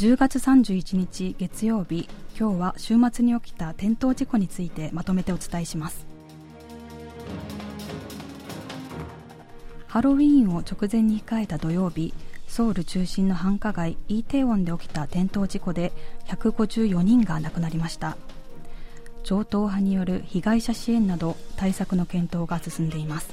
10月31日月曜日今日は週末に起きた転倒事故についてまとめてお伝えします。ハロウィーンを直前に控えた土曜日ソウル中心の繁華街イーテウォンで起きた転倒事故で154人が亡くなりました。超党派による被害者支援など対策の検討が進んでいます。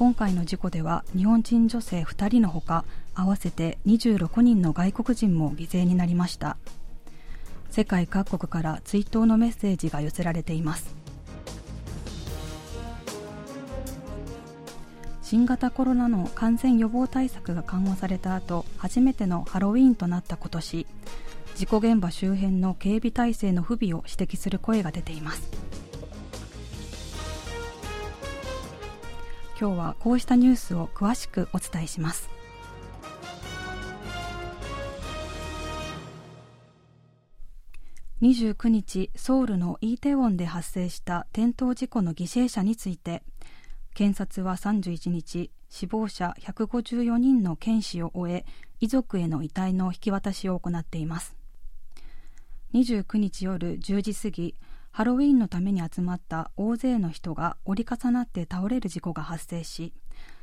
今回の事故では日本人女性2人のほか合わせて26人の外国人も犠牲になりました。世界各国から追悼のメッセージが寄せられています。新型コロナの感染予防対策が緩和された後初めてのハロウィーンとなった今年事故現場周辺の警備体制の不備を指摘する声が出ています。今日はこうしたニュースを詳しくお伝えします。29日ソウルのイーテウォンで発生した転倒事故の犠牲者について検察は31日死亡者154人の検視を終え遺族への遺体の引き渡しを行っています。29日夜10時過ぎハロウィンのために集まった大勢の人が折り重なって倒れる事故が発生し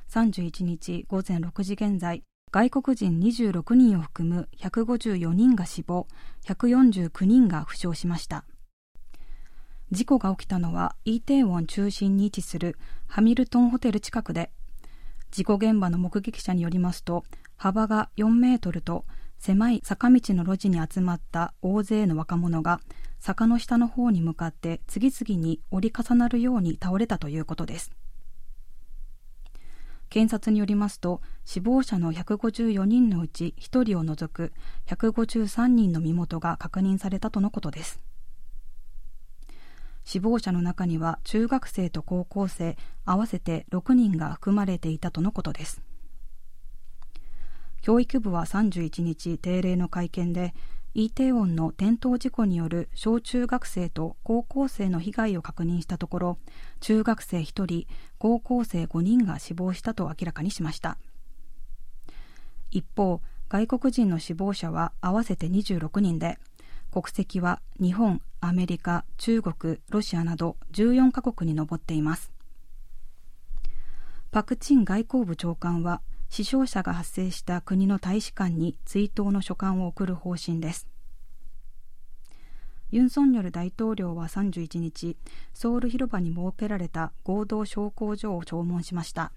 31日午前6時現在外国人26人を含む154人が死亡149人が負傷しました。事故が起きたのはイーテウォン中心に位置するハミルトンホテル近くで。事故現場の目撃者によりますと幅が4メートルと狭い坂道の路地に集まった大勢の若者が坂の下の方に向かって次々に折り重なるように倒れたということです。検察によりますと死亡者の154人のうち1人を除く153人の身元が確認されたとのことです。死亡者の中には中学生と高校生合わせて6人が含まれていたとのことです。教育部は31日定例の会見でイテウォンの転倒事故による小中学生と高校生の被害を確認したところ中学生1人高校生5人が死亡したと明らかにしました。一方外国人の死亡者は合わせて26人で国籍は日本アメリカ中国ロシアなど14カ国に上っています。パク・チン外交部長官は死傷者が発生した国の大使館に追悼の書簡を送る方針です。ユン・ソンニョル大統領は31日ソウル広場に設けられた合同焼香所を弔問しました。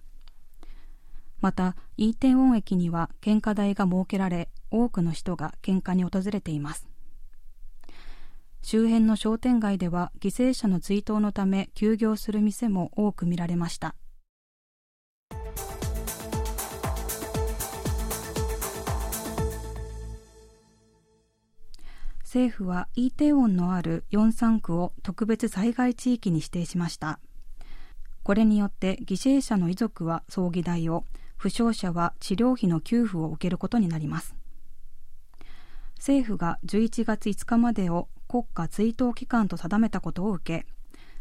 またイーテウォン駅には献花台が設けられ多くの人が献花に訪れています。周辺の商店街では犠牲者の追悼のため休業する店も多く見られました。政府はイーテウォンのある4産区を特別災害地域に指定しました。これによって犠牲者の遺族は葬儀代を負傷者は治療費の給付を受けることになります。政府が11月5日までを国家追悼期間と定めたことを受け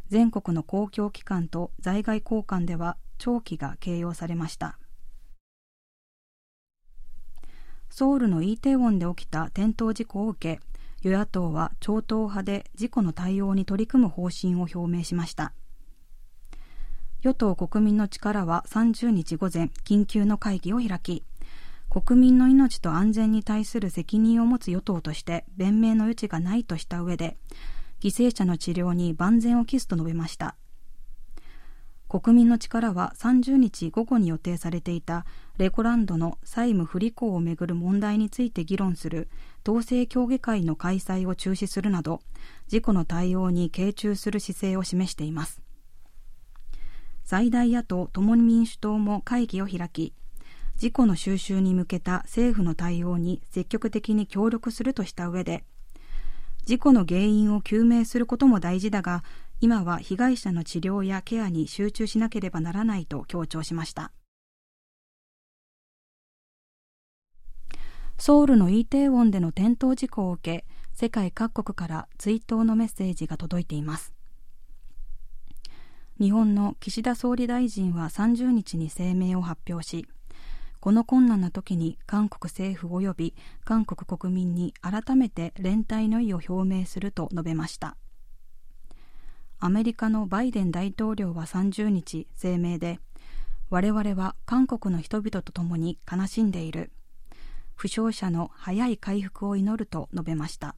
全国の公共機関と在外公館では長期が掲揚されました。ソウルのイーテウォンで起きた転倒事故を受け与野党は超党派で事故の対応に取り組む方針を表明しました。与党国民の力は30日午前緊急の会議を開き国民の命と安全に対する責任を持つ与党として弁明の余地がないとした上で犠牲者の治療に万全を期すと述べました。国民の力は30日午後に予定されていたレコランドの債務不履行をめぐる問題について議論する統制協議会の開催を中止するなど事故の対応に傾注する姿勢を示しています。最大野党共に民主党も会議を開き事故の収拾に向けた政府の対応に積極的に協力するとした上で事故の原因を究明することも大事だが今は被害者の治療やケアに集中しなければならないと強調しました。ソウルのイーテウォンでの転倒事故を受け世界各国から追悼のメッセージが届いています。日本の岸田総理大臣は30日に声明を発表しこの困難な時に韓国政府及び韓国国民に改めて連帯の意を表明すると述べました。アメリカのバイデン大統領は30日声明で我々は韓国の人々と共に悲しんでいる。負傷者の早い回復を祈ると述べました。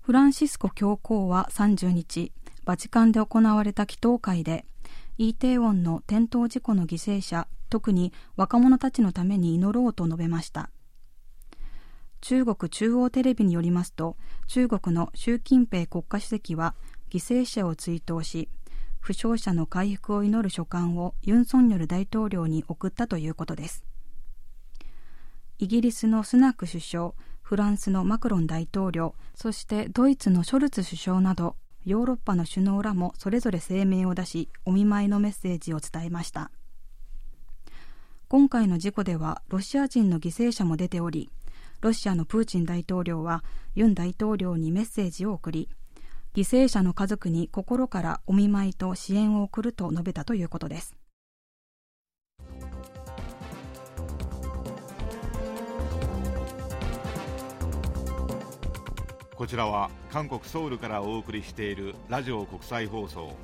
フランシスコ教皇は30日バチカンで行われた祈祷会でイーテウォンの転倒事故の犠牲者特に若者たちのために祈ろうと述べました。中国中央テレビによりますと中国の習近平国家主席は犠牲者を追悼し負傷者の回復を祈る書簡をユン・ソンニョル大統領に送ったということです。イギリスのスナク首相フランスのマクロン大統領そしてドイツのショルツ首相などヨーロッパの首脳らもそれぞれ声明を出しお見舞いのメッセージを伝えました。今回の事故ではロシア人の犠牲者も出ておりロシアのプーチン大統領はユン大統領にメッセージを送り犠牲者の家族に心からお見舞いと支援を送ると述べたということです。こちらは韓国ソウルからお送りしているラジオ国際放送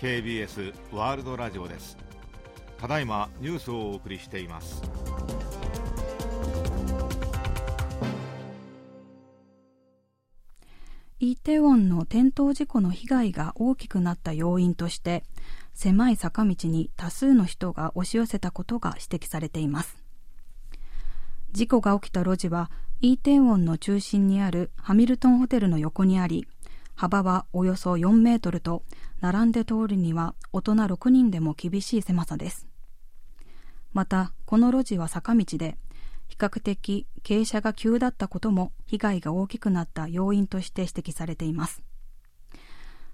KBS ワールドラジオです。ただいまニュースをお送りしています。イテウォンの転倒事故の被害が大きくなった要因として狭い坂道に多数の人が押し寄せたことが指摘されています。事故が起きた路地はイーテウォンの中心にあるハミルトンホテルの横にあり幅はおよそ4メートルと並んで通るには大人6人でも厳しい狭さです。またこの路地は坂道で比較的傾斜が急だったことも被害が大きくなった要因として指摘されています。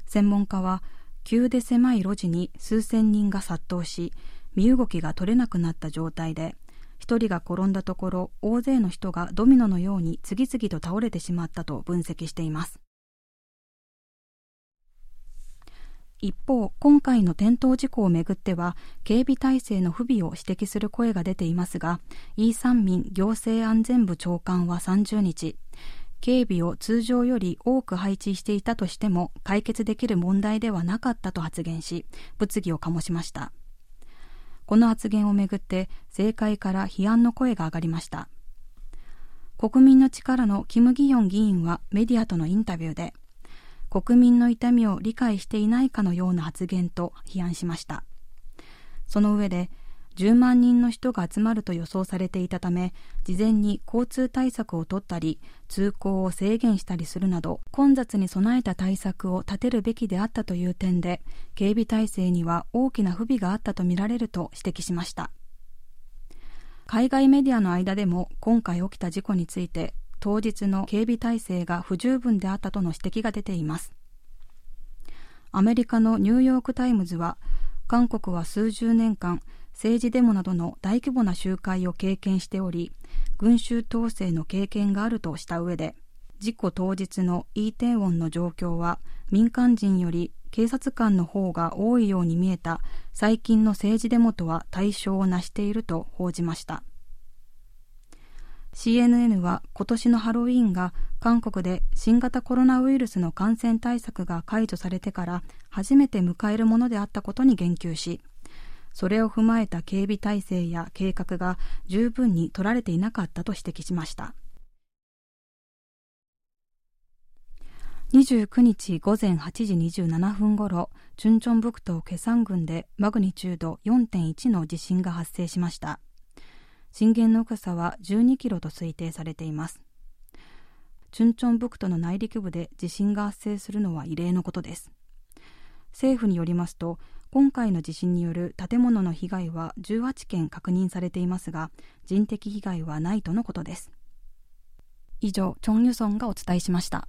専門家は急で狭い路地に数千人が殺到し身動きが取れなくなった状態で1人が転んだところ大勢の人がドミノのように次々と倒れてしまったと分析しています。一方、今回の転倒事故をめぐっては、警備体制の不備を指摘する声が出ていますが、イー・サンミン行政安全部長官は30日、警備を通常より多く配置していたとしても解決できる問題ではなかったと発言し、物議を醸しました。この発言をめぐって政界から批判の声が上がりました国民の力のキム・ギヨン議員はメディアとのインタビューで国民の痛みを理解していないかのような発言と批判しました。その上で10万人の人が集まると予想されていたため事前に交通対策を取ったり通行を制限したりするなど混雑に備えた対策を立てるべきであったという点で警備体制には大きな不備があったとみられると指摘しました。海外メディアの間でも今回起きた事故について当日の警備体制が不十分であったとの指摘が出ています。アメリカのニューヨーク・タイムズは韓国は数十年間政治デモなどの大規模な集会を経験しており群衆統制の経験があるとした上で事故当日のイーテウォンの状況は民間人より警察官の方が多いように見えた最近の政治デモとは対象をなしていると報じました。CNN は今年のハロウィーンが韓国で新型コロナウイルスの感染対策が解除されてから初めて迎えるものであったことに言及しそれを踏まえた警備体制や計画が十分に取られていなかったと指摘しました。29日午前8時27分ごろチュンチョン北道ケサン郡でマグニチュード4.1の地震が発生しました。震源の深さは12キロと推定されています。チュンチョン北道の内陸部で地震が発生するのは異例のことです。政府によりますと今回の地震による建物の被害は18件確認されていますが人的被害はないとのことです。以上チョン・ユソンがお伝えしました。